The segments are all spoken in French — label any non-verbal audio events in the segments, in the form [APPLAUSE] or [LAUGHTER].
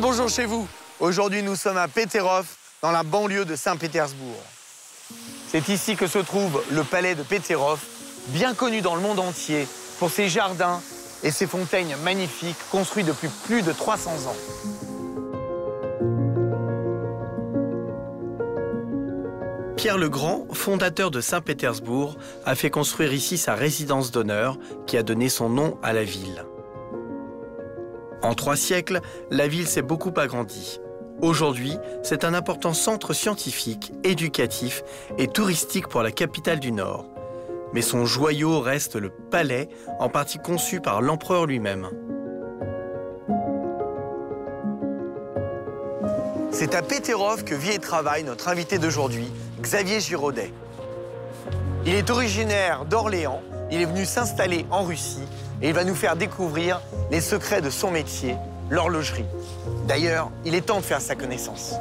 Bonjour chez vous. Aujourd'hui, nous sommes à Peterov, dans la banlieue de Saint-Pétersbourg. C'est ici que se trouve le palais de Peterov, bien connu dans le monde entier pour ses jardins et ses fontaines magnifiques construits depuis plus de 300 ans. Pierre le Grand, fondateur de Saint-Pétersbourg, a fait construire ici sa résidence d'honneur qui a donné son nom à la ville. En trois siècles, la ville s'est beaucoup agrandie. Aujourd'hui, c'est un important centre scientifique, éducatif et touristique pour la capitale du Nord. Mais son joyau reste le palais, en partie conçu par l'empereur lui-même. C'est à Péterov que vit et travaille notre invité d'aujourd'hui, Xavier Giraudet. Il est originaire d'Orléans, il est venu s'installer en Russie et il va nous faire découvrir les secrets de son métier, l'horlogerie. D'ailleurs, il est temps de faire sa connaissance.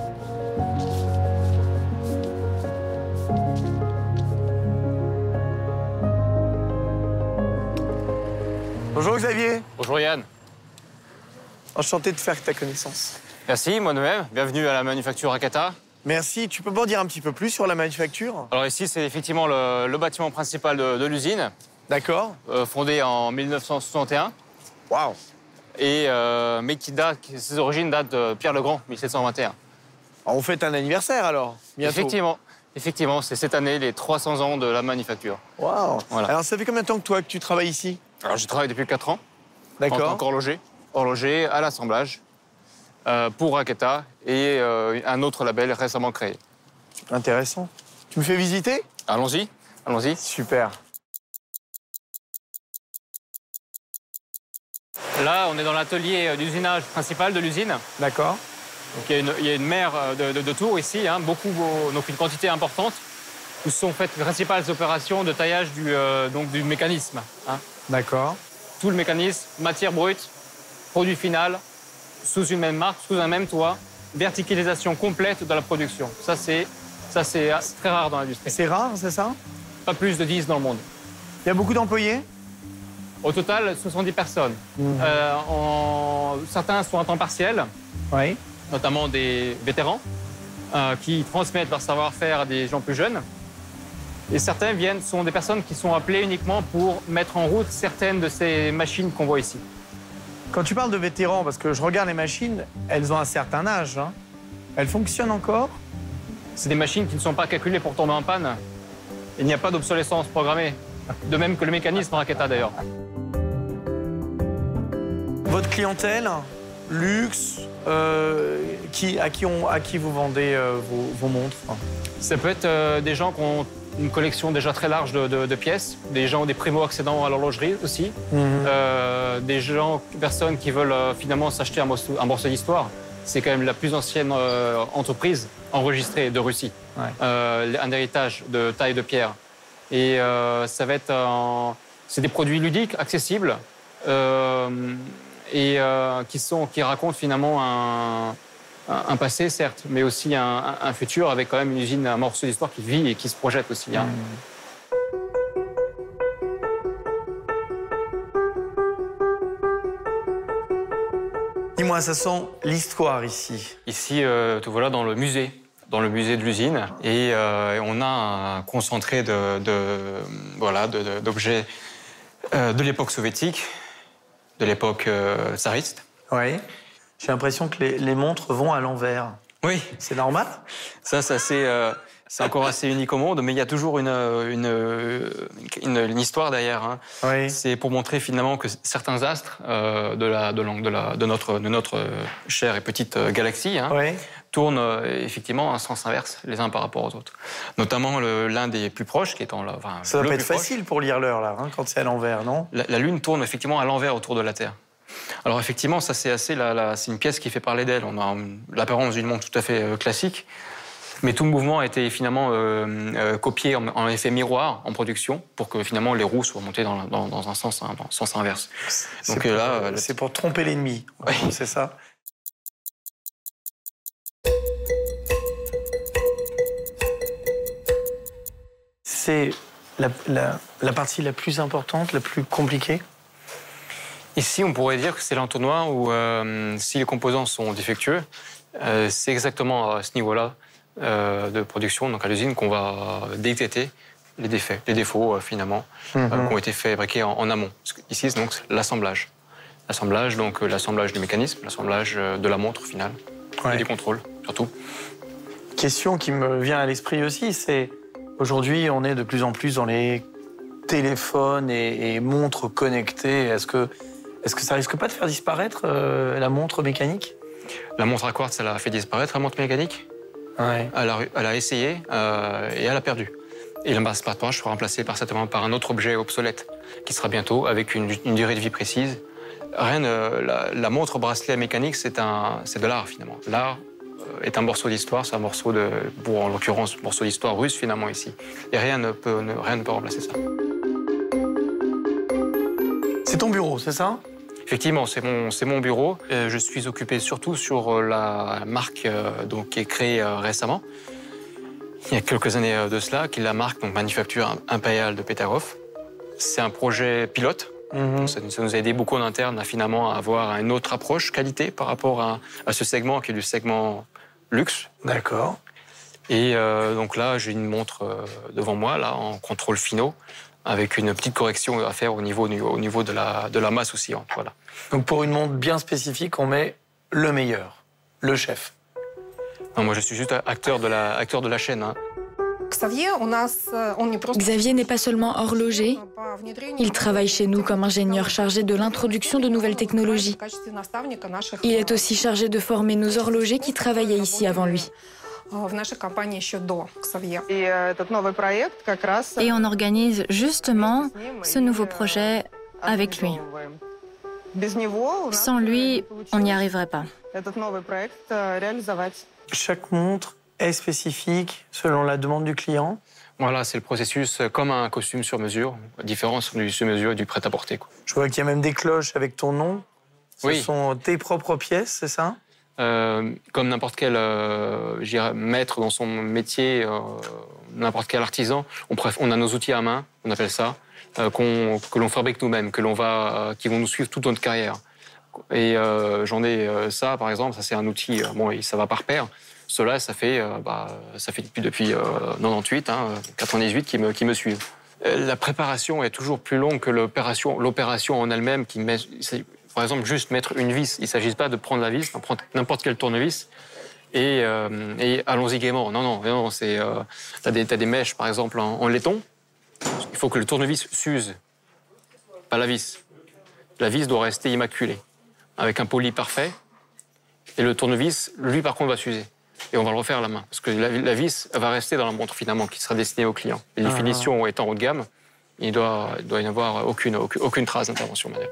Bonjour Xavier. Bonjour Yann. Enchanté de faire ta connaissance. Merci, moi de même. Bienvenue à la manufacture Akata. Merci. Tu peux m'en dire un petit peu plus sur la manufacture? Alors ici, c'est effectivement le, le bâtiment principal de, de l'usine, D'accord. euh, fondé en 1961, Waouh. et, euh, mais qui date, ses origines datent de Pierre le Grand, 1721. On fête un anniversaire alors bientôt. Effectivement, effectivement, c'est cette année les 300 ans de la manufacture. Waouh. Voilà. Alors ça fait combien de temps que toi que tu travailles ici? Alors je travaille depuis 4 ans en tant D'accord. qu'horloger, horloger à l'assemblage euh, pour Akata et euh, un autre label récemment créé. Intéressant. Tu me fais visiter? Allons-y, allons-y. Super. Là, on est dans l'atelier euh, d'usinage principal de l'usine. D'accord. Donc, il, y a une, il y a une mer euh, de, de- de tours ici, hein, beaucoup, beau- donc une quantité importante, où sont faites les principales opérations de taillage du, euh, donc du mécanisme. hein. D'accord. Tout le mécanisme, matière brute, produit final, sous une même marque, sous un même toit, verticalisation complète de la production. Ça, c'est ça, c'est très rare dans l'industrie. C'est rare, c'est ça? Pas plus de 10 dans le monde. Il y a beaucoup d'employés? Au total, 70 personnes. Euh, en- Certains sont à temps partiel, Oui. notamment des vétérans, euh, qui transmettent leur savoir-faire à des gens plus jeunes. Et certains viennent, sont des personnes qui sont appelées uniquement pour mettre en route certaines de ces machines qu'on voit ici. Quand tu parles de vétérans, parce que je regarde les machines, elles ont un certain âge. hein. Elles fonctionnent encore? C'est des machines qui ne sont pas calculées pour tomber en panne. Il n'y a pas d'obsolescence programmée. De même que le mécanisme Raketa d'ailleurs. Votre clientèle, luxe, euh, qui, à, qui on, à qui vous vendez euh, vos, vos montres Ça peut être euh, des gens qui ont une collection déjà très large de, de- de pièces, des gens, des primo-accédants à l'horlogerie aussi, Euh, des gens, personnes qui veulent finalement s'acheter un morceau, un morceau d'histoire. C'est quand même la plus ancienne entreprise enregistrée de Russie. Ouais. Un héritage de taille de pierre. Et euh, ça va être, en- c'est des produits ludiques, accessibles, euh, et euh, qui sont, qui racontent finalement un, un- un passé certes, mais aussi un, un- un futur avec quand même une usine, un morceau d'histoire qui vit et qui se projette aussi. hein. Dis-moi, ça sent l'histoire ici. Ici, euh, te voilà dans le musée, dans le musée de l'usine, et euh, on a un concentré de, de- voilà de- de- d'objets euh, de l'époque soviétique, de l'époque euh, tsariste. Oui. J'ai l'impression que les, les montres vont à l'envers. Oui, C'est normal? Ça, ça c'est c'est encore assez unique au monde, mais il y a toujours une, une, une, une histoire derrière. hein. Oui. C'est pour montrer finalement que certains astres euh, de, la, de, la- de, la- de notre, de notre chère et petite euh, galaxie hein, Oui. tournent euh, effectivement en sens inverse les uns par rapport aux autres. Notamment l'un des plus proches, qui est en enfin, Ça pas être proche. facile pour lire l'heure, là, hein, quand c'est à l'envers, non? La, la Lune tourne effectivement à l'envers autour de la Terre. Alors effectivement, ça c'est assez, c'est une pièce qui fait parler d'elle. On a hum, l'apparence d'une montre tout à fait classique, mais tout le mouvement a été finalement euh, euh, copié en, en effet miroir en production pour que finalement les roues soient montées dans, la- dans- dans un sens, hein, dans le sens inverse. C'est Donc pour- euh, là, c'est pour tromper l'ennemi. Oui. [LAUGHS] C'est ça C'est la, la- la partie la plus importante, la plus compliquée. Ici, on pourrait dire que c'est l'entonnoir où euh, si les composants sont défectueux, euh, c'est exactement à ce niveau-là de production, donc à l'usine, qu'on va détecter les défauts, les défauts finalement, Mhm. qui ont été fabriqués en, en amont. Ici, c'est donc l'assemblage. L'assemblage, donc l'assemblage du mécanisme, l'assemblage de la montre finale, Ouais. et du contrôle surtout. Question qui me vient à l'esprit aussi, c'est aujourd'hui on est de plus en plus dans les téléphones et, et montres connectées. Est-ce que, est-ce que ça risque pas de faire disparaître euh, la montre mécanique? La montre à quartz, elle a fait disparaître la montre mécanique? Ouais. Elle a, elle a essayé euh, et elle a perdu. Et le passe-partage sera remplacé par, certainement par un autre objet obsolète qui sera bientôt avec une, une durée de vie précise. Rien, ne- la, la montre bracelet mécanique, c'est un, c'est de l'art finalement. L'art euh, est un morceau d'histoire, c'est un morceau de, pour en l'occurrence, morceau d'histoire russe finalement ici. Et rien ne peut, ne- rien ne peut remplacer ça. C'est ton bureau, c'est ça? Effectivement, c'est mon, mon bureau. Euh, je suis occupé surtout sur euh, la marque euh, donc, qui est créée récemment, il y a quelques années de cela, qui est la marque donc, Manufacture Impériale de Peterhof. C'est un projet pilote. Mhm. Ça, ça nous a aidé beaucoup en interne à finalement avoir une autre approche qualité par rapport à, à ce segment qui est du segment luxe. D'accord. Et euh, donc là, j'ai une montre devant moi, là, en contrôle finaux, avec une petite correction à faire au niveau, au niveau de, la, de la masse oscillante. Voilà. Donc pour une montre bien spécifique, on met le meilleur, le chef. Moi je suis juste acteur de la, acteur de la chaîne. Hein. Xavier n'est pas seulement horloger, il travaille chez nous comme ingénieur chargé de l'introduction de nouvelles technologies. Il est aussi chargé de former nos horlogers qui travaillaient ici avant lui. э, в нашей компании еще до Xavier. И э, этот новый проект как раз... Et on organise justement ce nouveau projet avec lui. Без него у нас Sans lui, не on n'y получилось arriverait pas. этот новый проект э, реализовать. Chaque montre est spécifique selon la demande du client. Voilà, c'est le processus euh, comme un costume sur mesure, différence du sur mesure et du prêt-à-porter. quoi. Je vois qu'il y a même des cloches avec ton nom. Ce Oui. sont tes propres pièces, c'est ça Euh, comme n'importe quel euh, maître dans son métier, euh, n'importe quel artisan, on, a nos outils à main, on appelle ça, que l'on fabrique nous-mêmes, que l'on va, qui vont nous suivre toute notre carrière. Et j'en ai ça, par exemple, ça c'est un outil, bon, ça va par paire. Cela, ça fait, bah, ça fait depuis, depuis euh, 98, hein, 98 qui me, qui me suivent. La préparation est toujours plus longue que l'opération, en elle-même par exemple, juste mettre une vis. Il ne s'agit pas de prendre la vis, prendre n'importe quel tournevis et, euh, et allons-y gaiement. Non, non, non, c'est, euh, t'as des, des mèches, par exemple, en, en laiton. Il faut que le tournevis s'use, pas la vis. La vis doit rester immaculée, avec un poli parfait. Et le tournevis, lui, par contre, va s'user. Et on va le refaire à la main. Parce que la, la vis va rester dans la montre, finalement, qui sera destinée au client. Et les Ah. finitions étant haut de gamme, il doit, il doit y avoir aucune, aucune, aucune trace d'intervention manuelle.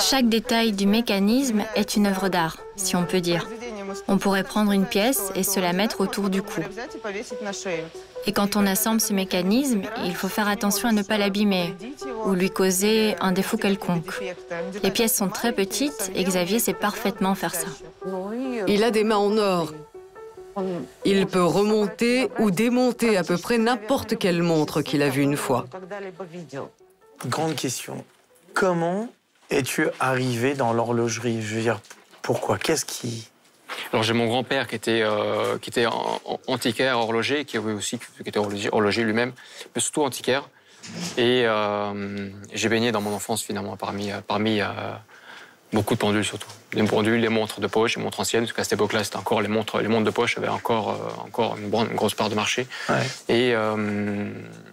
Chaque détail du mécanisme est une œuvre d'art, si on peut dire. On pourrait prendre une pièce et se la mettre autour du cou. Et quand on assemble ce mécanisme, il faut faire attention à ne pas l'abîmer ou lui causer un défaut quelconque. Les pièces sont très petites et Xavier sait parfaitement faire ça. Il a des mains en or. Il peut remonter ou démonter à peu près n'importe quelle montre qu'il a vue une fois. Grande question. Comment es-tu arrivé dans l'horlogerie? Je veux dire, pourquoi? Qu'est-ce qui... Alors j'ai mon grand-père qui était, euh, qui était antiquaire, horloger, qui avait aussi qui était horloger, horloger lui-même, mais surtout antiquaire. Et euh, j'ai baigné dans mon enfance finalement parmi, euh, parmi euh, beaucoup de pendules surtout. Les pendules, les montres de poche, les montres anciennes, parce qu'à cette époque-là, c'était encore les montres, les montres de poche avaient encore, euh, encore une, grosse part de marché. Ouais. Et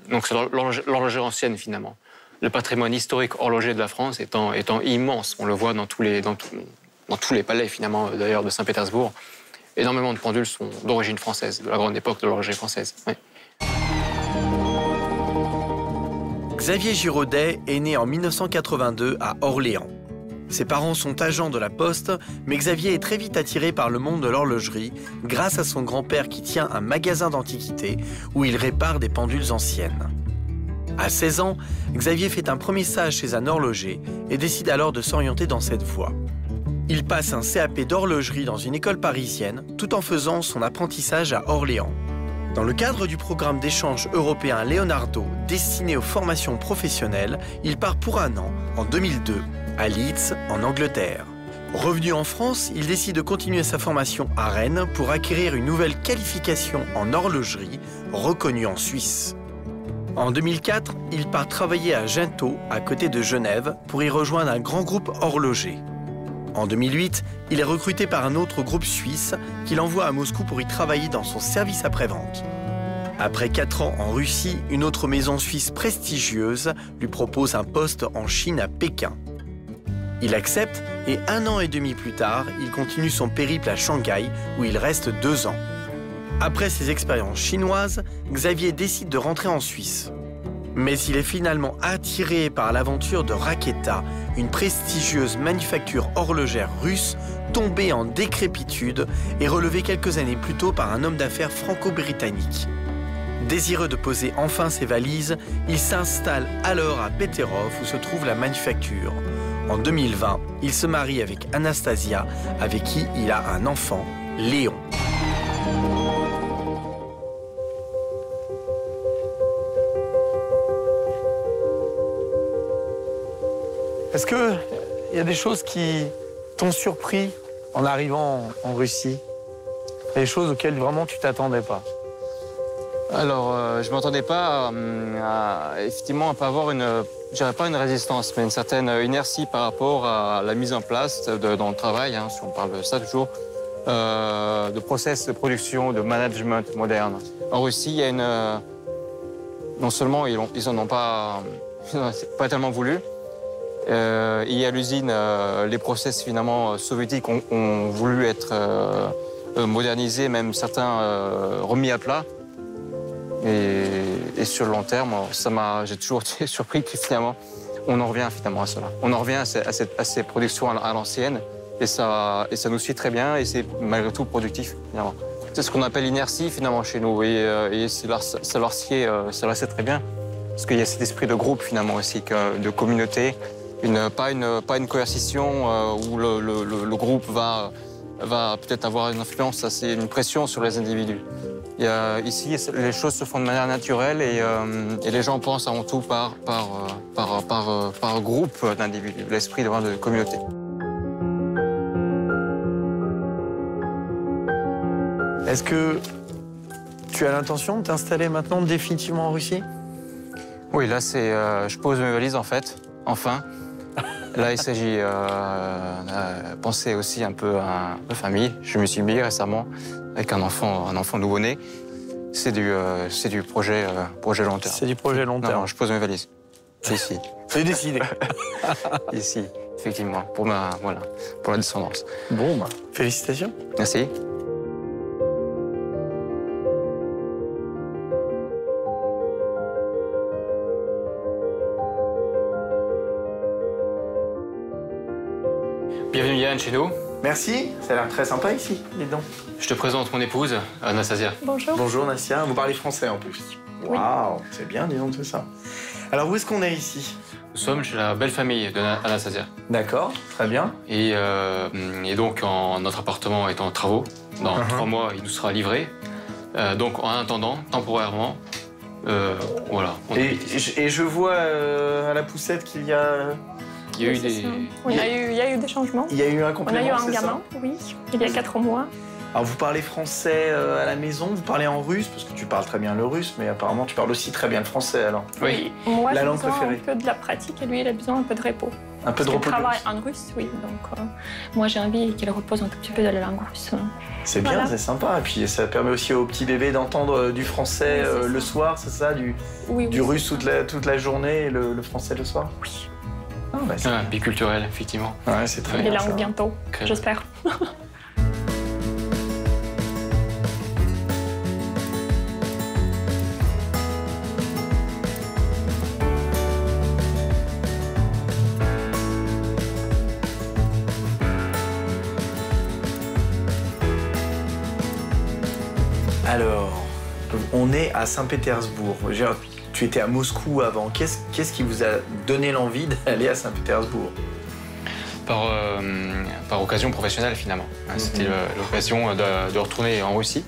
donc c'est l'horloge- l'horlogerie ancienne finalement. Le patrimoine historique horloger de la France étant, immense, on le voit dans tous les, palais finalement d'ailleurs de Saint-Pétersbourg. Énormément de pendules sont d'origine française, de la grande époque de l'horlogerie française. Xavier Giraudet est né en 1982 à Orléans. Ses parents sont agents de la poste, mais Xavier est très vite attiré par le monde de l'horlogerie grâce à son grand-père qui tient un magasin d'antiquités où il répare des pendules anciennes. À 16 ans, Xavier fait un premier stage chez un horloger et décide alors de s'orienter dans cette voie. Il passe un CAP d'horlogerie dans une école parisienne tout en faisant son apprentissage à Orléans. Dans le cadre du programme d'échange européen Leonardo destiné aux formations professionnelles, il part pour un an, en 2002, à Leeds, en Angleterre. Revenu en France, il décide de continuer sa formation à Rennes pour acquérir une nouvelle qualification en horlogerie reconnue en Suisse. En 2004, il part travailler à Ginto, à côté de Genève, pour y rejoindre un grand groupe horloger. En 2008, il est recruté par un autre groupe suisse qu'il envoie à Moscou pour y travailler dans son service après-vente. Après 4 ans en Russie, une autre maison suisse prestigieuse lui propose un poste en Chine à Pékin. Il accepte et un an et demi plus tard, il continue son périple à Shanghai où il reste deux ans. Après ses expériences chinoises, Xavier décide de rentrer en Suisse. Mais il est finalement attiré par l'aventure de Raketa, une prestigieuse manufacture horlogère russe tombée en décrépitude et relevée quelques années plus tôt par un homme d'affaires franco-britannique. Désireux de poser enfin ses valises, il s'installe alors à Peterov où se trouve la manufacture. En 2020, il se marie avec Anastasia, avec qui il a un enfant, Léon. Est-ce qu'il y a des choses qui t'ont surpris en arrivant en, Russie? Des choses auxquelles vraiment tu t'attendais pas? Alors, euh, je ne m'attendais pas euh, à, effectivement à pas avoir une, je dirais pas une résistance, mais une certaine inertie par rapport à la mise en place dans le travail, hein, si on parle de ça toujours, euh, de process de production, de management moderne. En Russie, il y a une, non seulement ils, ils en ont pas, [LAUGHS] pas tellement voulu, euh, et à l'usine, euh, les process finalement euh, soviétiques ont, voulu être modernisés, même certains remis à plat. Et, sur le long terme, ça m'a, j'ai toujours [LAUGHS] été surpris que finalement, on en revient finalement à cela. On en revient à, ces, productions à, l'ancienne, et ça, et ça nous suit très bien, et c'est malgré tout productif finalement. C'est ce qu'on appelle l'inertie finalement chez nous, et, ça leur, sied, ça leur très bien. Parce qu'il y a cet esprit de groupe finalement aussi, de communauté, pas, une, pas une coercition euh, où le, groupe va, va peut-être avoir une influence, c'est une pression sur les individus. ici, les choses se font de manière naturelle et, euh, les gens pensent avant tout par, par, par, par, par groupe d'individus, l'esprit de, de communauté. Est-ce que tu as l'intention de t'installer maintenant définitivement en Russie? Oui, là, c'est, euh, je pose mes valises en fait, enfin. Là, il s'agit euh, de penser aussi un peu à la famille. Je me suis mis récemment avec un enfant, un enfant nouveau-né. C'est du, euh, c'est du projet, euh, projet long terme. C'est du projet long terme. Non, je pose mes valises. C'est ici. [LAUGHS] C'est décidé. [LAUGHS] ici, effectivement, pour ma, voilà, pour la descendance. Bon, bah, félicitations. Merci. Bienvenue Yann chez nous. Merci, ça a l'air très sympa ici, les dents. Je te présente mon épouse, Anastasia. Bonjour. Bonjour Anastasia, vous parlez français en plus. Waouh, c'est bien, disons tout ça. Alors où est-ce qu'on est ici? Nous sommes chez la belle famille d'Anastasia. D'accord, très bien. Et, euh, donc en, notre appartement est en travaux. Dans uh-huh. trois mois, il nous sera livré. Euh, donc en attendant, temporairement, euh, voilà. Et, et, je vois à la poussette qu'il y a il y a eu des. il, y a eu, il y a eu des changements. Il y a eu un complément. On a eu un gamin, oui, il y a quatre mois. Alors vous parlez français euh, à la maison, vous parlez en russe, parce que tu parles très bien le russe, mais apparemment tu parles aussi très bien le français alors. Oui. Moi j'ai besoin un peu de la pratique et lui il a besoin un peu de repos. Un peu de repos. Il travaille en russe, oui. Donc euh, moi j'ai envie qu'il repose un tout petit peu de la langue russe. C'est bien, c'est sympa. Et puis ça permet aussi au petit bébé d'entendre euh, du français le soir, c'est ça Du, du russe toute la, toute la journée et le, le français le soir? Oui. Ah, bah, ah, biculturel, effectivement. Ouais, c'est très bien. Les langues bientôt, j'espère. Alors, on est à Saint-Pétersbourg tu étais à Moscou avant. Qu'est-ce qui vous a donné l'envie d'aller à Saint-Pétersbourg? Par, euh, par occasion professionnelle finalement. Hein, c'était mhm. l'occasion de, retourner en Russie.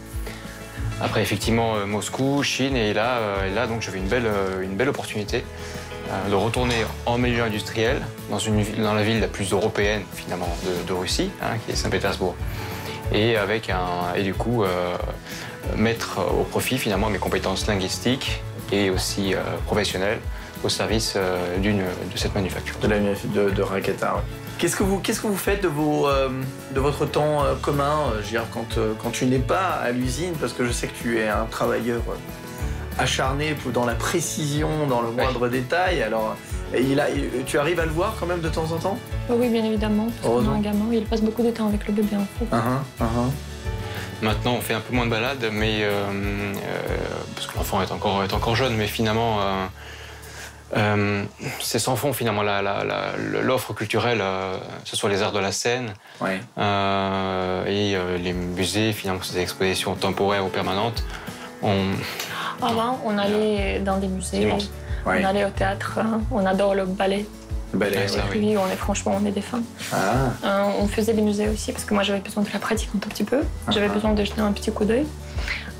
Après, effectivement, euh, Moscou, Chine, et là, euh, et là donc, j'avais une belle, une belle opportunité de retourner en milieu industriel dans, une, dans la ville la plus européenne, finalement, de, de Russie, hein, qui est Saint-Pétersbourg. Et avec un, et du coup, euh, mettre au profit, finalement, mes compétences linguistiques et aussi euh, professionnelles au service euh, d'une, de cette manufacture. De la de, de. Qu'est-ce que vous qu'est-ce que vous faites de vos euh, de votre temps euh, commun, euh, je veux dire quand euh, quand tu n'es pas à l'usine? Parce que je sais que tu es un travailleur acharné pour- dans la précision, dans le moindre détail. Alors il a, tu arrives à le voir quand même de temps en temps? Oui, bien évidemment. Parce a Heureusement. un gamin, il passe beaucoup de temps avec le bébé en fait. Maintenant, on fait un peu moins de balades, mais euh, euh, parce que l'enfant est encore, est encore jeune, mais finalement, euh, euh, c'est sans fond finalement la- la- la- l'offre culturelle, euh, que ce soit les arts de la scène Ouais. euh, et euh, les musées, finalement, ces expositions temporaires ou permanentes. On, Avant, on allait dans des musées, on allait au théâtre, hein. on adore le ballet. Le ballet, Ouais, ça, ouais. oui. Oui, on est franchement, on est des fans. Ah, Euh, on faisait des musées aussi parce que moi j'avais besoin de la pratique un tout petit peu. J'avais Ah. besoin de jeter un petit coup d'œil.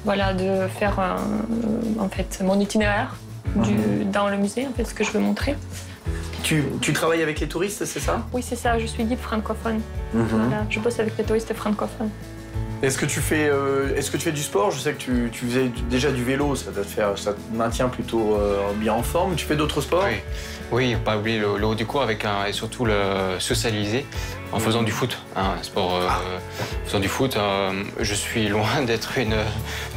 Voilà, de faire euh, en fait mon itinéraire du- Mhm. dans le musée, en fait, ce que je veux montrer. tu, tu travailles avec les touristes, c'est ça? Oui, c'est ça, je suis guide francophone. Mhm. Voilà, je bosse avec les touristes francophones. Est-ce que tu fais euh, est-ce que tu fais du sport? Je sais que tu, faisais déjà du vélo, ça te ça maintient plutôt euh, bien en forme. Tu fais d'autres sports? Oui, oui, pas oublier le, le haut du corps avec un, et surtout le socialiser en faisant du foot, hein, sport. euh, faisant du foot, euh, je suis [LAUGHS] loin d'être une,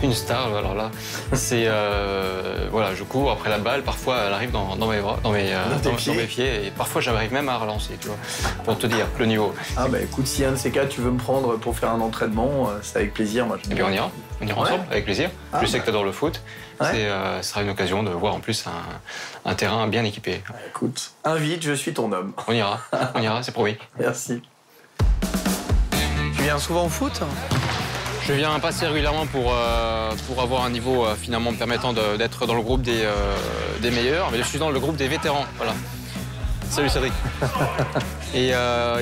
une star. Alors là, c'est euh, voilà, je cours après la balle. Parfois, elle arrive dans, dans mes bras, dans mes, Dans pieds. dans mes pieds, et parfois j'arrive même à relancer, tu vois, pour te dire le niveau. Ah bah écoute, si un de ces cas tu veux me prendre pour faire un entraînement, c'est avec plaisir. Moi, je Et puis on ira, on ira Ouais. ensemble, avec plaisir. Ah, je sais bah. que tu adores le foot. Ouais. Ce sera une occasion de voir en plus un, un terrain bien équipé. Écoute, invite, je suis ton homme. On ira, on ira, c'est promis. [LAUGHS] Merci. Viens souvent au foot Je viens passer régulièrement pour, euh, pour avoir un niveau euh, finalement me permettant de- d'être dans le groupe des, euh, des meilleurs, mais je suis dans le groupe des vétérans. Voilà. Salut Cédric. [LAUGHS] Et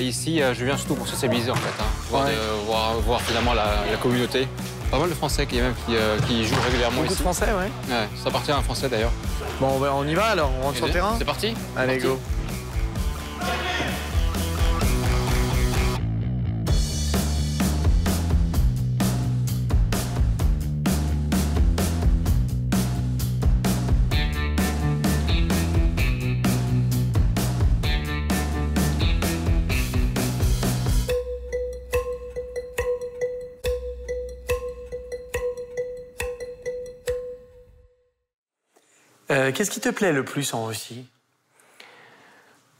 ici, je viens surtout pour sociabiliser en fait, hein, voir, Ouais. voir, voir finalement la, la communauté. Pas mal de Français qui, même, qui, qui jouent régulièrement Beaucoup de ici. Français, ouais. Ouais, ça appartient à un Français d'ailleurs. Bon, on y va alors, on rentre sur le terrain C'est parti Allez, Parti. go. Euh, Qu'est-ce qui te plaît le plus en Russie?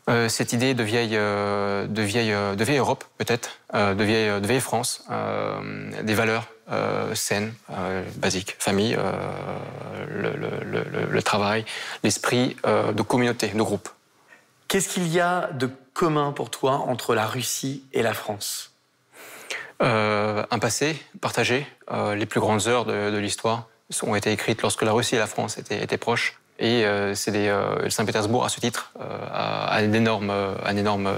Euh, cette idée de vieille, euh, de vieille, de vieille Europe, peut-être, de, vieille, de vieille France, des valeurs saines, basiques, famille, le, le- le- le- le travail, l'esprit de communauté, de groupe. Qu'est-ce qu'il y a de commun pour toi entre la Russie et la France? Un passé partagé, les plus grandes heures de, de l'histoire ont été écrites lorsque la Russie et la France étaient, étaient proches. Et euh, euh, Saint-Pétersbourg, à ce titre, euh, a, a un énorme, un énorme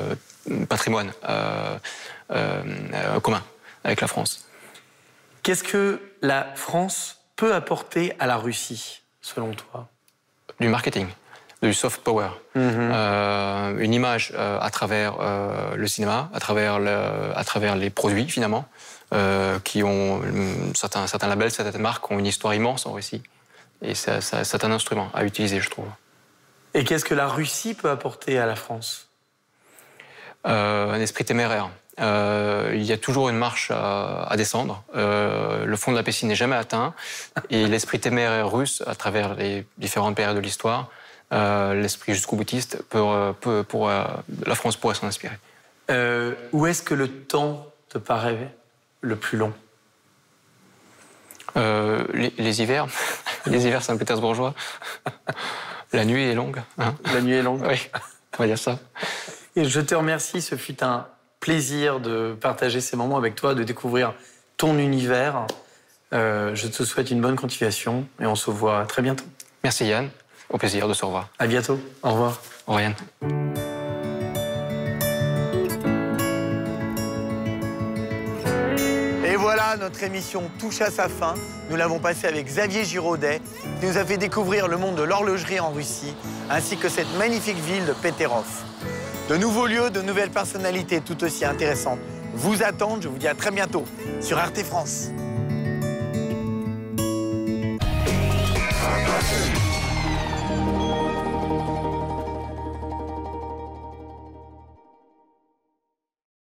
patrimoine commun avec la France. Qu'est-ce que la France peut apporter à la Russie, selon toi? Du marketing, du soft power. Euh, une image à travers le cinéma, à travers, le- à travers les produits finalement, qui ont hum, certains, certains labels, certaines marques ont une histoire immense en Russie. Et ça- ça- c'est un instrument à utiliser, je trouve. Et qu'est-ce que la Russie peut apporter à la France? Euh, un esprit téméraire. Euh, il y a toujours une marche à, à descendre. Euh, le fond de la piscine n'est jamais atteint. Et [LAUGHS] l'esprit téméraire russe, à travers les différentes périodes de l'histoire, euh, l'esprit jusqu'au boutiste, peut, euh, peut- pourra- la France pourrait s'en inspirer. Euh, Où est-ce que le temps te paraît? Le plus long Euh, les, les hivers, [LAUGHS] les hivers saint-pétersbourgeois. La nuit est longue. hein. La nuit est longue. oui, on va dire ça. Et je te remercie, ce fut un plaisir de partager ces moments avec toi, de découvrir ton univers. Euh, je te souhaite une bonne continuation et on se voit très bientôt. Merci Yann. Au plaisir de se revoir. À bientôt. Au revoir. Au revoir Yann. notre émission touche à sa fin. Nous l'avons passée avec Xavier Giraudet, qui nous a fait découvrir le monde de l'horlogerie en Russie, ainsi que cette magnifique ville de Peterov. De nouveaux lieux, de nouvelles personnalités tout aussi intéressantes vous attendent. Je vous dis à très bientôt sur Arte France.